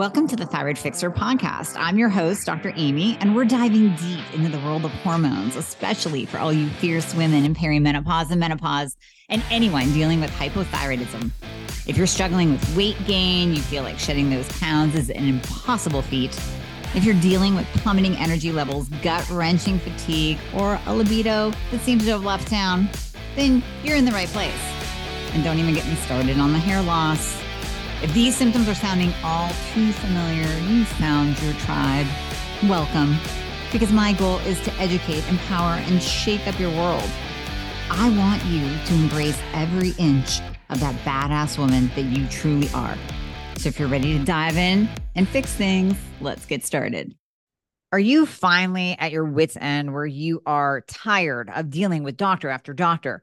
Welcome to the Thyroid Fixer podcast. I'm your host, Dr. Amy, and we're diving deep into the world of hormones, especially for all you fierce women in perimenopause and menopause, and anyone dealing with hypothyroidism. If you're struggling with weight gain, you feel like shedding those pounds is an impossible feat. If you're dealing with plummeting energy levels, gut wrenching fatigue, or a libido that seems to have left town, then you're in the right place. And don't even get me started on the hair loss if these symptoms are sounding all too familiar, you found your tribe. Welcome, because my goal is to educate, empower, and shake up your world. I want you to embrace every inch of that badass woman that you truly are. So if you're ready to dive in and fix things, let's get started. Are you finally at your wits' end where you are tired of dealing with doctor after doctor?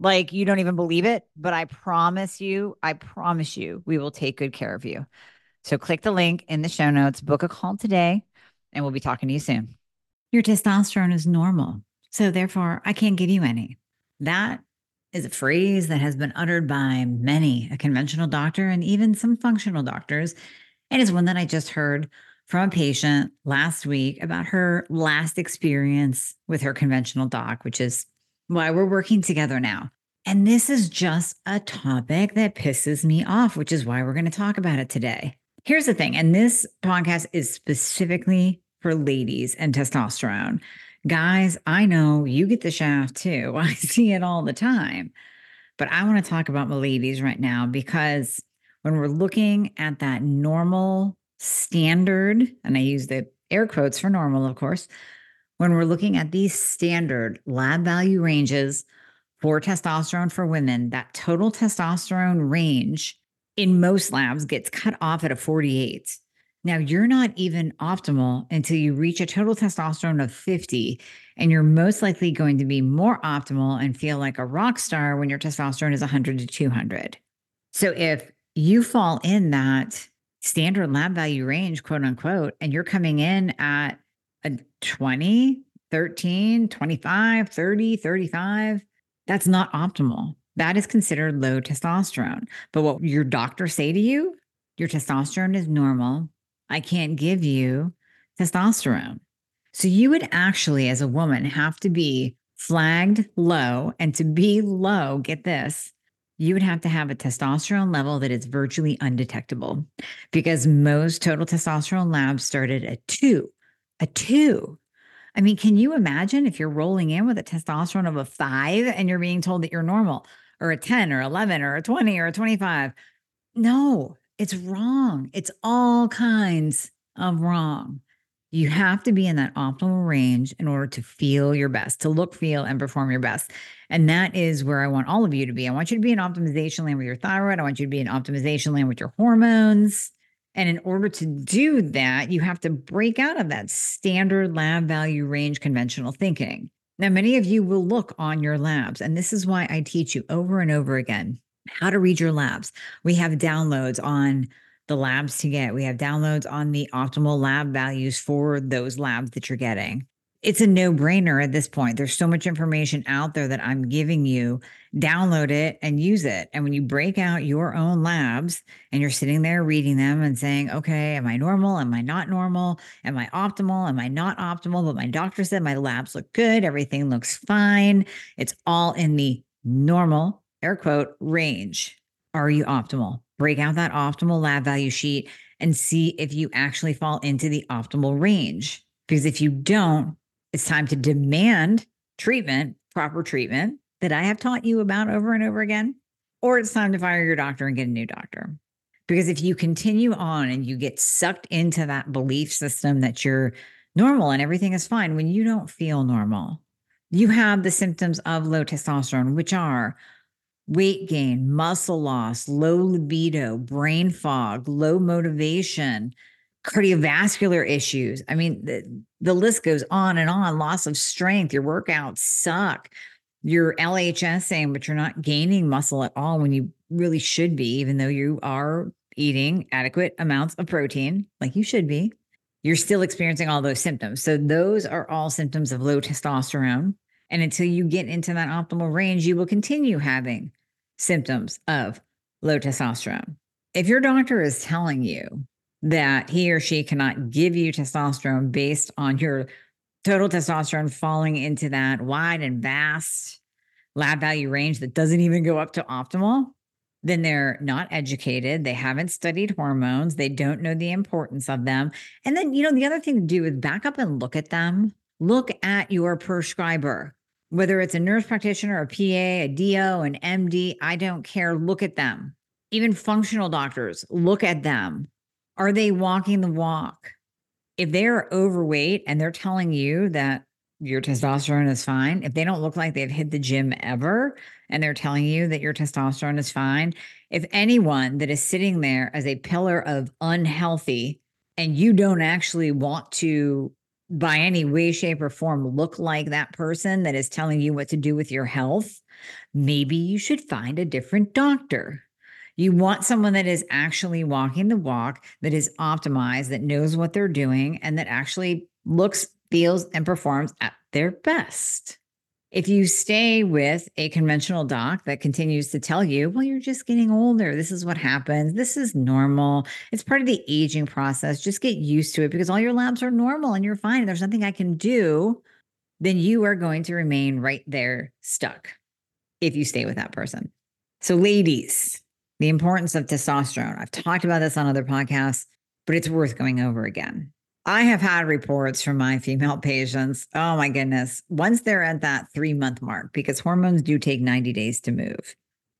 like you don't even believe it, but I promise you, I promise you, we will take good care of you. So click the link in the show notes, book a call today, and we'll be talking to you soon. Your testosterone is normal. So therefore, I can't give you any. That is a phrase that has been uttered by many, a conventional doctor and even some functional doctors. And is one that I just heard from a patient last week about her last experience with her conventional doc, which is why we're working together now. And this is just a topic that pisses me off, which is why we're going to talk about it today. Here's the thing, and this podcast is specifically for ladies and testosterone. Guys, I know you get the shaft too. I see it all the time. But I want to talk about my ladies right now because when we're looking at that normal standard, and I use the air quotes for normal, of course, when we're looking at these standard lab value ranges for testosterone for women, that total testosterone range in most labs gets cut off at a 48. Now, you're not even optimal until you reach a total testosterone of 50, and you're most likely going to be more optimal and feel like a rock star when your testosterone is 100 to 200. So, if you fall in that standard lab value range, quote unquote, and you're coming in at 20, 13, 25, 30, 35, that's not optimal. That is considered low testosterone. But what your doctor say to you, your testosterone is normal. I can't give you testosterone. So you would actually, as a woman, have to be flagged low. And to be low, get this, you would have to have a testosterone level that is virtually undetectable because most total testosterone labs started at two a two. I mean, can you imagine if you're rolling in with a testosterone of a five and you're being told that you're normal or a 10 or 11 or a 20 or a 25? No, it's wrong. It's all kinds of wrong. You have to be in that optimal range in order to feel your best, to look, feel, and perform your best. And that is where I want all of you to be. I want you to be in optimization land with your thyroid. I want you to be in optimization land with your hormones. And in order to do that, you have to break out of that standard lab value range conventional thinking. Now, many of you will look on your labs, and this is why I teach you over and over again how to read your labs. We have downloads on the labs to get, we have downloads on the optimal lab values for those labs that you're getting it's a no brainer at this point. There's so much information out there that I'm giving you. Download it and use it. And when you break out your own labs and you're sitting there reading them and saying, okay, am I normal? Am I not normal? Am I optimal? Am I not optimal? But my doctor said my labs look good. Everything looks fine. It's all in the normal, air quote, range. Are you optimal? Break out that optimal lab value sheet and see if you actually fall into the optimal range. Because if you don't, it's time to demand treatment, proper treatment that I have taught you about over and over again. or it's time to fire your doctor and get a new doctor. Because if you continue on and you get sucked into that belief system that you're normal and everything is fine when you don't feel normal, you have the symptoms of low testosterone, which are weight gain, muscle loss, low libido, brain fog, low motivation, cardiovascular issues. I mean, the, the list goes on and on loss of strength, your workouts suck, you're LHSing, but you're not gaining muscle at all when you really should be, even though you are eating adequate amounts of protein, like you should be. You're still experiencing all those symptoms. So, those are all symptoms of low testosterone. And until you get into that optimal range, you will continue having symptoms of low testosterone. If your doctor is telling you that he or she cannot give you testosterone based on your total testosterone falling into that wide and vast lab value range that doesn't even go up to optimal, then they're not educated. They haven't studied hormones. They don't know the importance of them. And then, you know, the other thing to do is back up and look at them. Look at your prescriber, whether it's a nurse practitioner, a PA, a DO, an MD, I don't care. Look at them. Even functional doctors, look at them. Are they walking the walk? If they're overweight and they're telling you that your testosterone is fine, if they don't look like they've hit the gym ever and they're telling you that your testosterone is fine, if anyone that is sitting there as a pillar of unhealthy and you don't actually want to by any way, shape, or form look like that person that is telling you what to do with your health, maybe you should find a different doctor. You want someone that is actually walking the walk, that is optimized, that knows what they're doing, and that actually looks, feels, and performs at their best. If you stay with a conventional doc that continues to tell you, well, you're just getting older. This is what happens. This is normal. It's part of the aging process. Just get used to it because all your labs are normal and you're fine. There's nothing I can do. Then you are going to remain right there stuck if you stay with that person. So, ladies, the importance of testosterone. I've talked about this on other podcasts, but it's worth going over again. I have had reports from my female patients. Oh my goodness. Once they're at that three month mark, because hormones do take 90 days to move.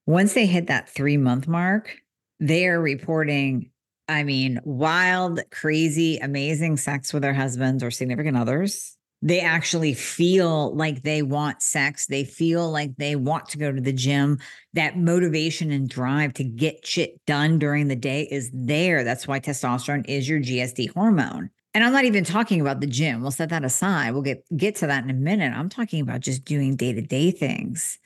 Once they hit that three month mark, they are reporting, I mean, wild, crazy, amazing sex with their husbands or significant others they actually feel like they want sex. They feel like they want to go to the gym. That motivation and drive to get shit done during the day is there. That's why testosterone is your GSD hormone. And I'm not even talking about the gym. We'll set that aside. We'll get get to that in a minute. I'm talking about just doing day-to-day things.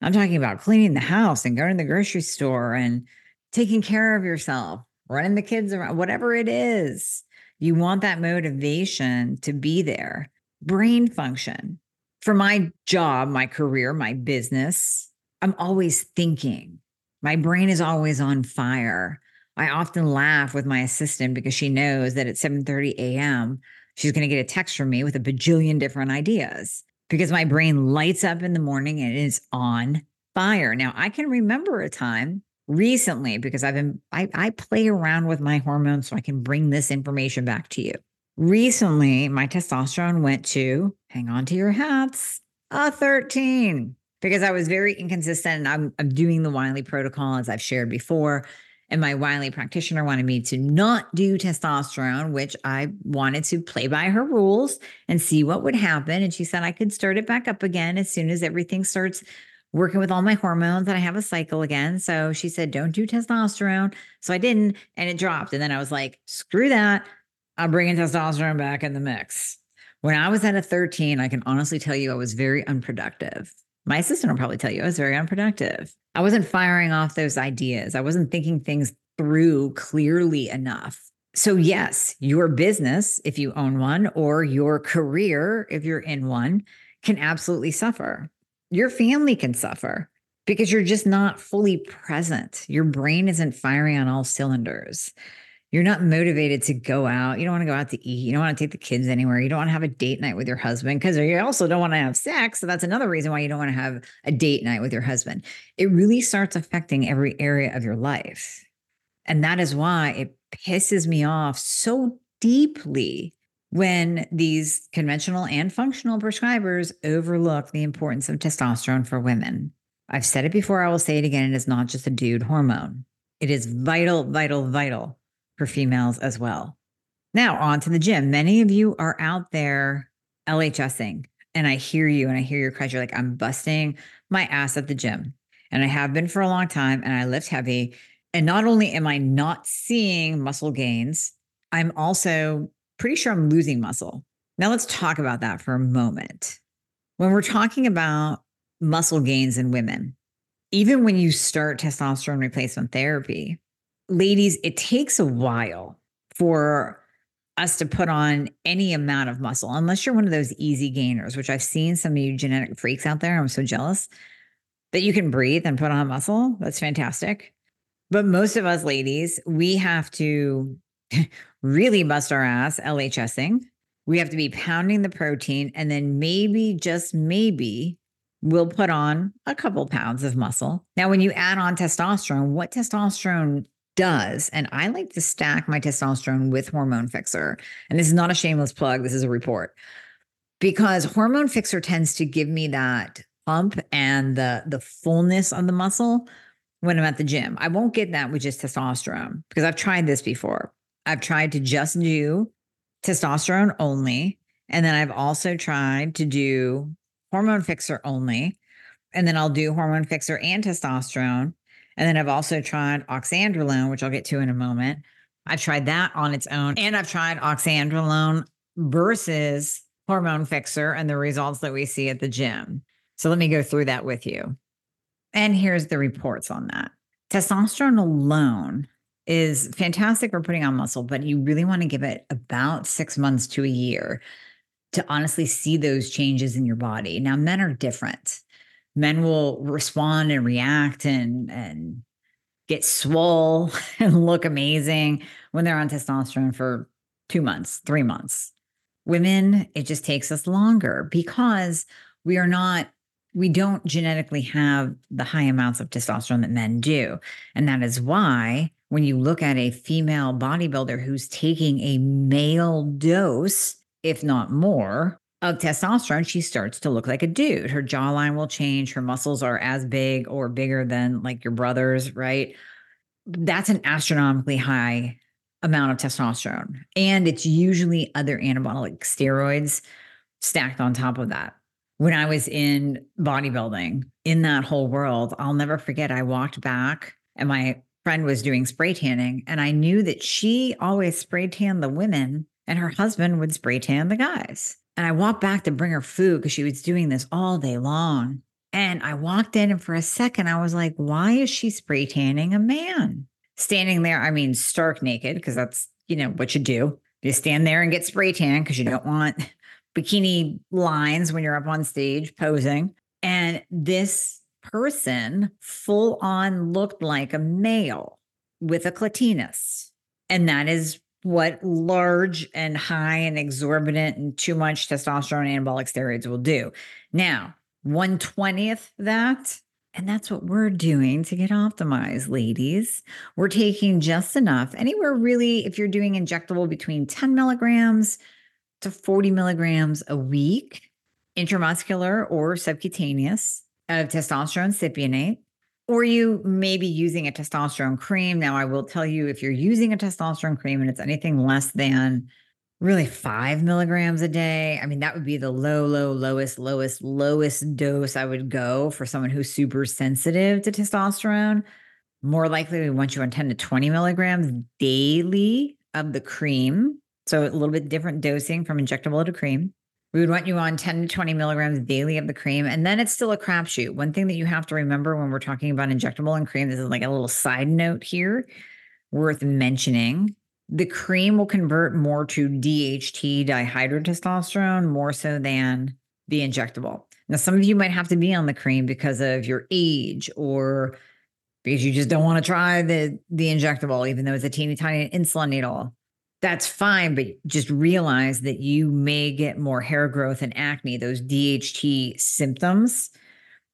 I'm talking about cleaning the house and going to the grocery store and taking care of yourself, running the kids around, whatever it is. You want that motivation to be there brain function. For my job, my career, my business, I'm always thinking. My brain is always on fire. I often laugh with my assistant because she knows that at 7:30 a.m. she's going to get a text from me with a bajillion different ideas because my brain lights up in the morning and it's on fire. Now, I can remember a time recently because I've been I, I play around with my hormones so I can bring this information back to you. Recently, my testosterone went to, hang on to your hats, a 13 because I was very inconsistent. I'm, I'm doing the Wiley protocol as I've shared before. And my Wiley practitioner wanted me to not do testosterone, which I wanted to play by her rules and see what would happen. And she said I could start it back up again as soon as everything starts working with all my hormones and I have a cycle again. So she said, don't do testosterone. So I didn't, and it dropped. And then I was like, screw that. I'm bringing testosterone back in the mix. When I was at a 13, I can honestly tell you I was very unproductive. My assistant will probably tell you I was very unproductive. I wasn't firing off those ideas. I wasn't thinking things through clearly enough. So, yes, your business, if you own one, or your career, if you're in one, can absolutely suffer. Your family can suffer because you're just not fully present. Your brain isn't firing on all cylinders you're not motivated to go out. You don't want to go out to eat. You don't want to take the kids anywhere. You don't want to have a date night with your husband because you also don't want to have sex. So that's another reason why you don't want to have a date night with your husband. It really starts affecting every area of your life. And that is why it pisses me off so deeply when these conventional and functional prescribers overlook the importance of testosterone for women. I've said it before, I will say it again. It is not just a dude hormone. It is vital, vital, vital for females as well. Now, on to the gym. Many of you are out there LHSing, and I hear you and I hear your cries. You're like, I'm busting my ass at the gym. And I have been for a long time, and I lift heavy. And not only am I not seeing muscle gains, I'm also pretty sure I'm losing muscle. Now, let's talk about that for a moment. When we're talking about muscle gains in women, even when you start testosterone replacement therapy, ladies, it takes a while for us to put on any amount of muscle, unless you're one of those easy gainers, which I've seen some of you genetic freaks out there. I'm so jealous that you can breathe and put on muscle. That's fantastic. But most of us ladies, we have to really bust our ass LHSing. We have to be pounding the protein and then maybe, just maybe, we'll put on a couple pounds of muscle. Now, when you add on testosterone, what testosterone does, and I like to stack my testosterone with Hormone Fixer, and this is not a shameless plug, this is a report, because Hormone Fixer tends to give me that pump and the the fullness of the muscle when I'm at the gym. I won't get that with just testosterone because I've tried this before. I've tried to just do testosterone only. And then I've also tried to do hormone fixer only. And then I'll do hormone fixer and testosterone. And then I've also tried oxandrolone, which I'll get to in a moment. I've tried that on its own. And I've tried oxandrolone versus hormone fixer and the results that we see at the gym. So let me go through that with you. And here's the reports on that. Testosterone alone is fantastic for putting on muscle, but you really want to give it about six months to a year to honestly see those changes in your body. Now, men are different. Men will respond and react and and get swole and look amazing when they're on testosterone for two months, three months. Women, it just takes us longer because we are not we don't genetically have the high amounts of testosterone that men do. And that is why when you look at a female bodybuilder who's taking a male dose, if not more, of testosterone, she starts to look like a dude. Her jawline will change. Her muscles are as big or bigger than like your brother's, right? That's an astronomically high amount of testosterone. And it's usually other anabolic steroids stacked on top of that when I was in bodybuilding in that whole world, I'll never forget. I walked back and my friend was doing spray tanning, and I knew that she always spray tanned the women and her husband would spray tan the guys. And I walked back to bring her food because she was doing this all day long. And I walked in, and for a second, I was like, why is she spray tanning a man? Standing there, I mean, stark naked, because that's, you know, what you do. You stand there and get spray tan because you don't want bikini lines when you're up on stage posing. And this person full on looked like a male with a clitoris. And that is what large and high and exorbitant and too much testosterone anabolic steroids will do. Now, 120th that, and that's what we're doing to get optimized, ladies. We're taking just enough, anywhere really, if you're doing injectable between 10 milligrams to 40 milligrams a week, intramuscular or subcutaneous of testosterone cypionate, or you may be using a testosterone cream. Now, I will tell you if you're using a testosterone cream and it's anything less than really five milligrams a day, I mean, that would be the low, low, lowest, lowest, lowest dose I would go for someone who's super sensitive to testosterone. More likely, we want you on 10 to 20 milligrams daily of the cream so a little bit different dosing from injectable to cream. We would want you on 10 to 20 milligrams daily of the cream. And then it's still a crapshoot. One thing that you have to remember when we're talking about injectable and cream, this is like a little side note here worth mentioning. The cream will convert more to DHT, dihydrotestosterone, more so than the injectable. Now, some of you might have to be on the cream because of your age or because you just don't want to try the the injectable, even though it's a teeny tiny insulin needle that's fine, but just realize that you may get more hair growth and acne, those DHT symptoms.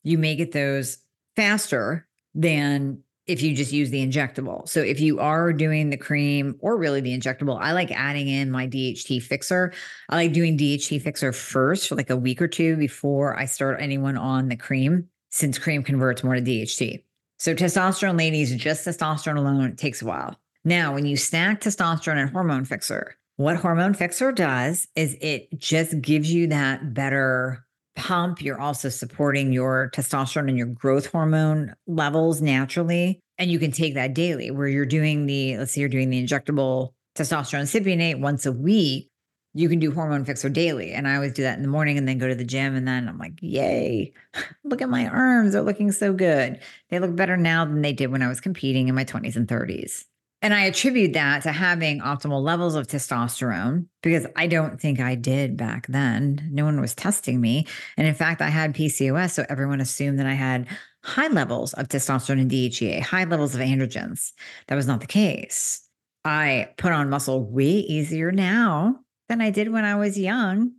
You may get those faster than if you just use the injectable. So if you are doing the cream or really the injectable, I like adding in my DHT fixer. I like doing DHT fixer first for like a week or two before I start anyone on the cream since cream converts more to DHT. So, testosterone, ladies, just testosterone alone takes a while. Now, when you stack testosterone and hormone fixer, what hormone fixer does is it just gives you that better pump. You're also supporting your testosterone and your growth hormone levels naturally. And you can take that daily where you're doing the, let's say you're doing the injectable testosterone cypionate once a week. You can do hormone fixer daily. And I always do that in the morning and then go to the gym. And then I'm like, yay, look at my arms. They're looking so good. They look better now than they did when I was competing in my 20s and 30s. And I attribute that to having optimal levels of testosterone because I don't think I did back then. No one was testing me. And in fact, I had PCOS. So everyone assumed that I had high levels of testosterone and DHEA, high levels of androgens. That was not the case. I put on muscle way easier now than I did when I was young.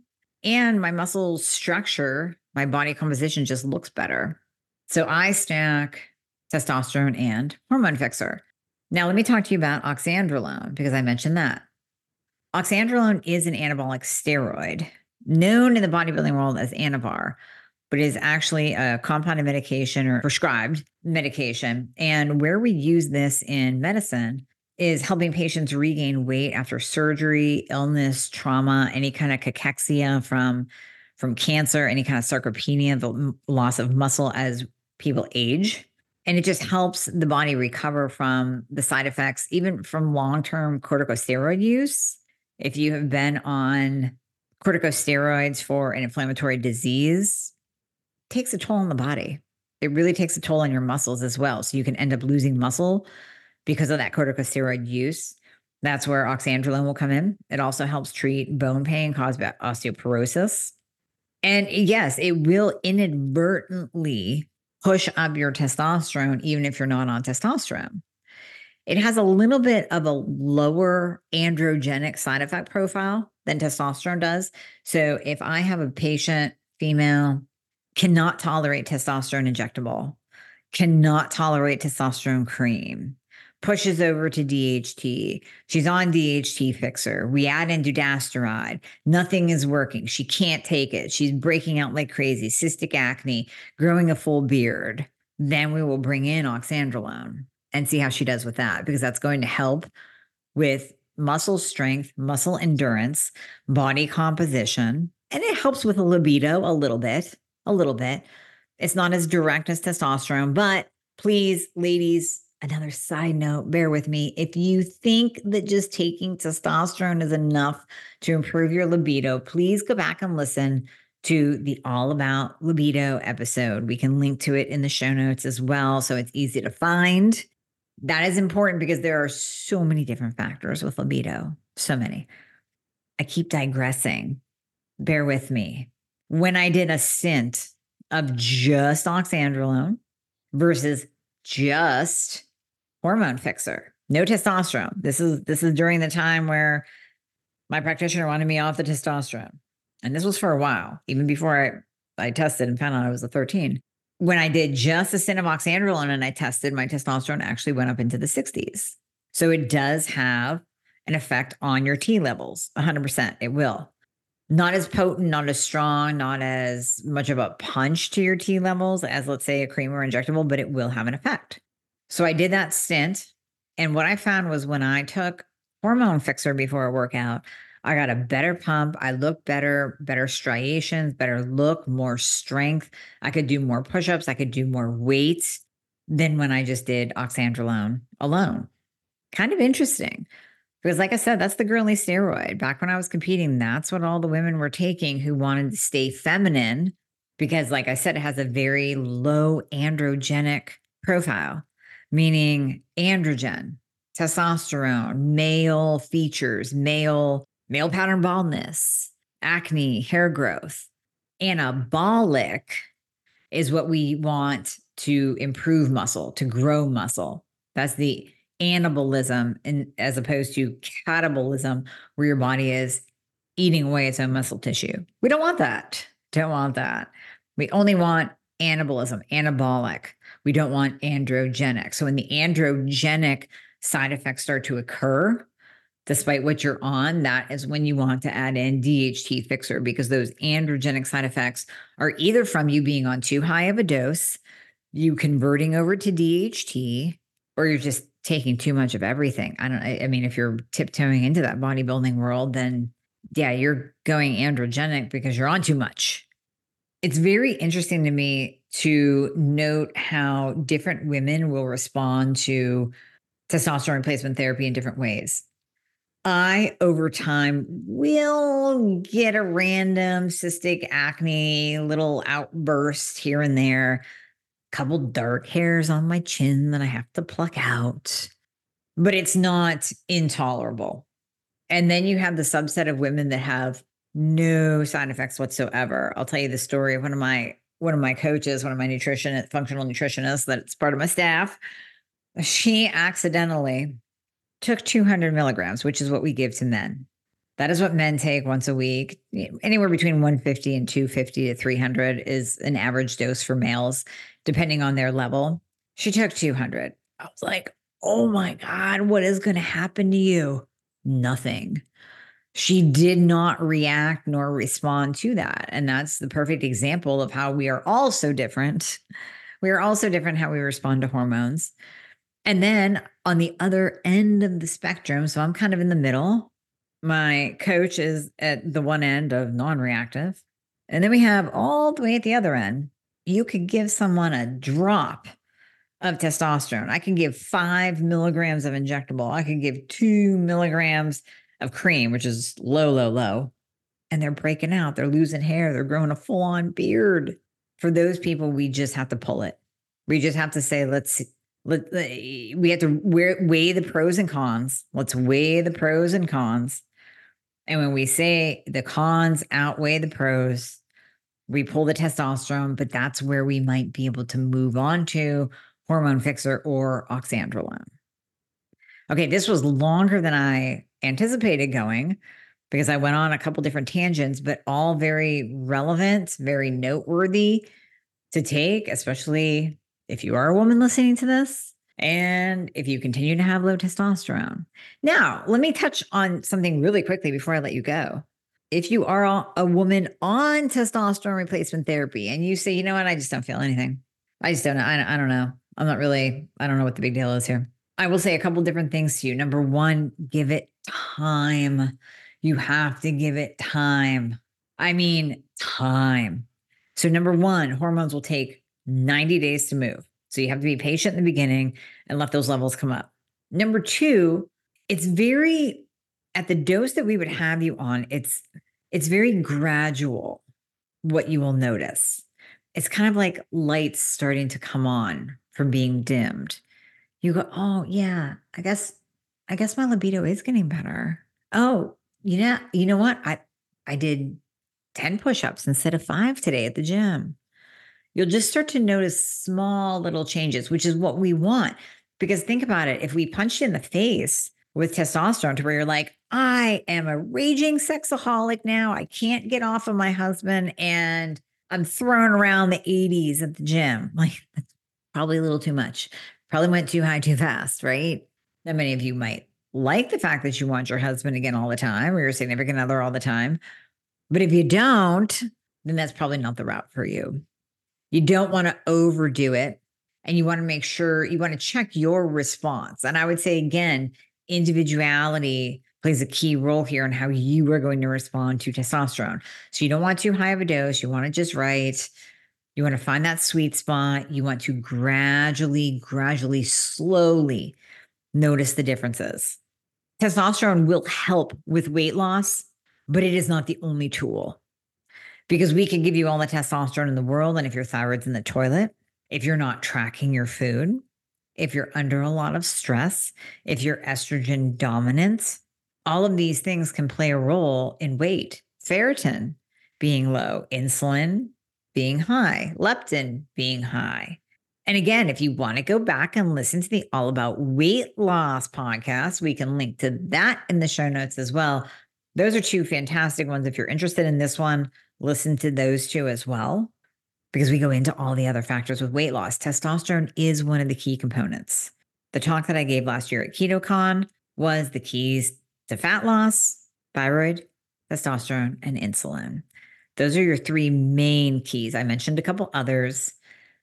And my muscle structure, my body composition just looks better. So I stack testosterone and hormone fixer. Now, let me talk to you about oxandrolone because I mentioned that. Oxandrolone is an anabolic steroid known in the bodybuilding world as Anavar, but is actually a compounded medication or prescribed medication. And where we use this in medicine is helping patients regain weight after surgery, illness, trauma, any kind of cachexia from from cancer, any kind of sarcopenia, the loss of muscle as people age and it just helps the body recover from the side effects, even from long term corticosteroid use. If you have been on corticosteroids for an inflammatory disease, takes a toll on the body. It really takes a toll on your muscles as well. So you can end up losing muscle because of that corticosteroid use. That's where oxandrolone will come in. It also helps treat bone pain caused by osteoporosis. And yes, it will inadvertently push up your testosterone, even if you're not on testosterone. It has a little bit of a lower androgenic side effect profile than testosterone does. So if I have a patient, female, cannot tolerate testosterone injectable, cannot tolerate testosterone cream, pushes over to DHT. She's on DHT fixer. We add in dutasteride. Nothing is working. She can't take it. She's breaking out like crazy, cystic acne, growing a full beard. Then we will bring in oxandrolone and see how she does with that because that's going to help with muscle strength, muscle endurance, body composition, and it helps with libido a little bit, a little bit. It's not as direct as testosterone, but please, ladies, another side note, bear with me. If you think that just taking testosterone is enough to improve your libido, please go back and listen to the All About Libido episode. We can link to it in the show notes as well. So it's easy to find. That is important because there are so many different factors with libido. So many. I keep digressing. Bear with me. When I did a stint of just oxandrolone versus just hormone fixer, no testosterone. This is this is during the time where my practitioner wanted me off the testosterone. And this was for a while, even before I, I tested and found out I was a 13. When I did just a stint and I tested, my testosterone actually went up into the 60s. So it does have an effect on your T levels, 100%. It will. Not as potent, not as strong, not as much of a punch to your T levels as, let's say, a cream or injectable, but it will have an effect. So I did that stint. And what I found was when I took hormone fixer before a workout, I got a better pump. I looked better, better striations, better look, more strength. I could do more push ups. I could do more weights than when I just did oxandrolone alone. Kind of interesting. Because, like I said, that's the girly steroid. Back when I was competing, that's what all the women were taking who wanted to stay feminine. Because, like I said, it has a very low androgenic profile meaning androgen, testosterone, male features, male male pattern baldness, acne, hair growth. Anabolic is what we want to improve muscle, to grow muscle. That's the anabolism and as opposed to catabolism where your body is eating away its own muscle tissue. We don't want that. Don't want that. We only want anabolism, anabolic. We don't want androgenic. So when the androgenic side effects start to occur, despite what you're on, that is when you want to add in DHT fixer because those androgenic side effects are either from you being on too high of a dose, you converting over to DHT, or you're just taking too much of everything. I don't I mean if you're tiptoeing into that bodybuilding world then yeah, you're going androgenic because you're on too much. It's very interesting to me to note how different women will respond to testosterone replacement therapy in different ways. I, over time, will get a random cystic acne little outburst here and there, a couple dark hairs on my chin that I have to pluck out, but it's not intolerable. And then you have the subset of women that have no side effects whatsoever. I'll tell you the story of one of my one of my coaches, one of my nutrition functional nutritionists that's part of my staff. She accidentally took 200 milligrams, which is what we give to men. That is what men take once a week. Anywhere between 150 and 250 to 300 is an average dose for males, depending on their level. She took 200. I was like, oh my God, what is going to happen to you? Nothing. She did not react nor respond to that. And that's the perfect example of how we are all so different. We are also different how we respond to hormones. And then on the other end of the spectrum, so I'm kind of in the middle. My coach is at the one end of non reactive. And then we have all the way at the other end. You could give someone a drop of testosterone. I can give five milligrams of injectable. I can give two milligrams of cream, which is low, low, low. And they're breaking out. They're losing hair. They're growing a full on beard. For those people, we just have to pull it. We just have to say, let's let, eh, we have to weigh the pros and cons. Let's weigh the pros and cons. And when we say the cons outweigh the pros, we pull the testosterone, but that's where we might be able to move on to hormone fixer or oxandrolone. Okay, this was longer than I anticipated going because I went on a couple different tangents, but all very relevant, very noteworthy to take, especially if you are a woman listening to this and if you continue to have low testosterone. Now, let me touch on something really quickly before I let you go. If you are a woman on testosterone replacement therapy and you say, you know what, I just don't feel anything. I just don't. I, I don't know. I'm not really, I don't know what the big deal is here. I will say a couple different things to you. Number one, give it time. You have to give it time. I mean, time. So, number one, hormones will take 90 days to move. So you have to be patient in the beginning and let those levels come up. Number two, it's very at the dose that we would have you on, it's it's very gradual what you will notice. It's kind of like lights starting to come on from being dimmed. You go, "Oh, yeah, I guess I guess my libido is getting better." Oh, you know, you know what? I I did 10 push-ups instead of 5 today at the gym you'll just start to notice small little changes, which is what we want. Because think about it if we punch you in the face with testosterone to where you're like, I am a raging sexaholic now. I can't get off of my husband and I'm throwing around the 80s at the gym. Like, that's probably a little too much. Probably went too high too fast, right? Now, many of you might like the fact that you want your husband again all the time or your significant other all the time. But if you don't, then that's probably not the route for you. You don't want to overdo it. And you want to make sure you want to check your response. And I would say, again, individuality plays a key role here in how you are going to respond to testosterone. So you don't want too high of a dose. You want it just right. You want to find that sweet spot. You want to gradually, gradually, slowly notice the differences. Testosterone will help with weight loss, but it is not the only tool because we can give you all the testosterone in the world. And if your thyroid's in the toilet, if you're not tracking your food, if you're under a lot of stress, if you're estrogen dominant, all of these things can play a role in weight. Ferritin being low, insulin being high, leptin being high. And again, if you want to go back and listen to the All About Weight Loss podcast, we can link to that in the show notes as well. Those are two fantastic ones. If you're interested in this one, listen to those two as well, because we go into all the other factors with weight loss. Testosterone is one of the key components. The talk that I gave last year at KetoCon was the keys to fat loss, thyroid, testosterone, and insulin. Those are your three main keys. I mentioned a couple others,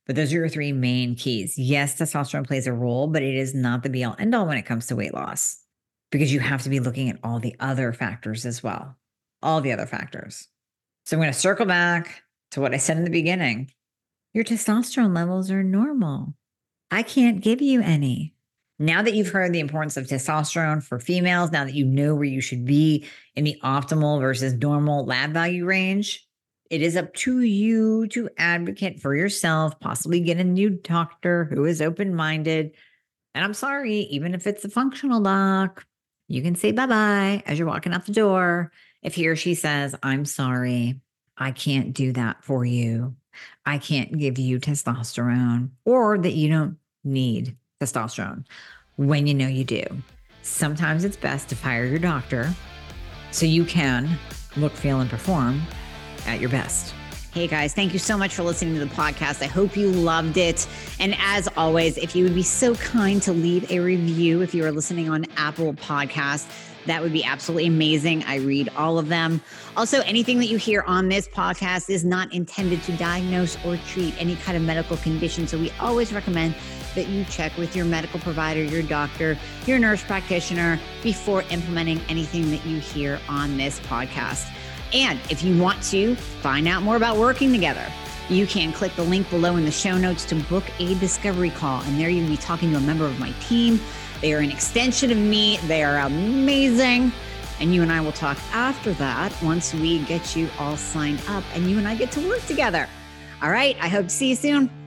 but those are your three main keys. Yes, testosterone plays a role, but it is not the be all end all when it comes to weight loss because you have to be looking at all the other factors as well. All the other factors. So I'm going to circle back to what I said in the beginning. Your testosterone levels are normal. I can't give you any. Now that you've heard the importance of testosterone for females, now that you know where you should be in the optimal versus normal lab value range, it is up to you to advocate for yourself, possibly get a new doctor who is open minded. And I'm sorry, even if it's a functional doc, you can say bye bye as you're walking out the door. If he or she says, I'm sorry, I can't do that for you. I can't give you testosterone, or that you don't need testosterone when you know you do. Sometimes it's best to fire your doctor so you can look, feel, and perform at your best. Hey guys, thank you so much for listening to the podcast. I hope you loved it. And as always, if you would be so kind to leave a review if you are listening on Apple Podcasts, that would be absolutely amazing. I read all of them. Also, anything that you hear on this podcast is not intended to diagnose or treat any kind of medical condition. So we always recommend that you check with your medical provider, your doctor, your nurse practitioner before implementing anything that you hear on this podcast. And if you want to find out more about working together, you can click the link below in the show notes to book a discovery call. And there you'll be talking to a member of my team. They are an extension of me, they are amazing. And you and I will talk after that once we get you all signed up and you and I get to work together. All right. I hope to see you soon.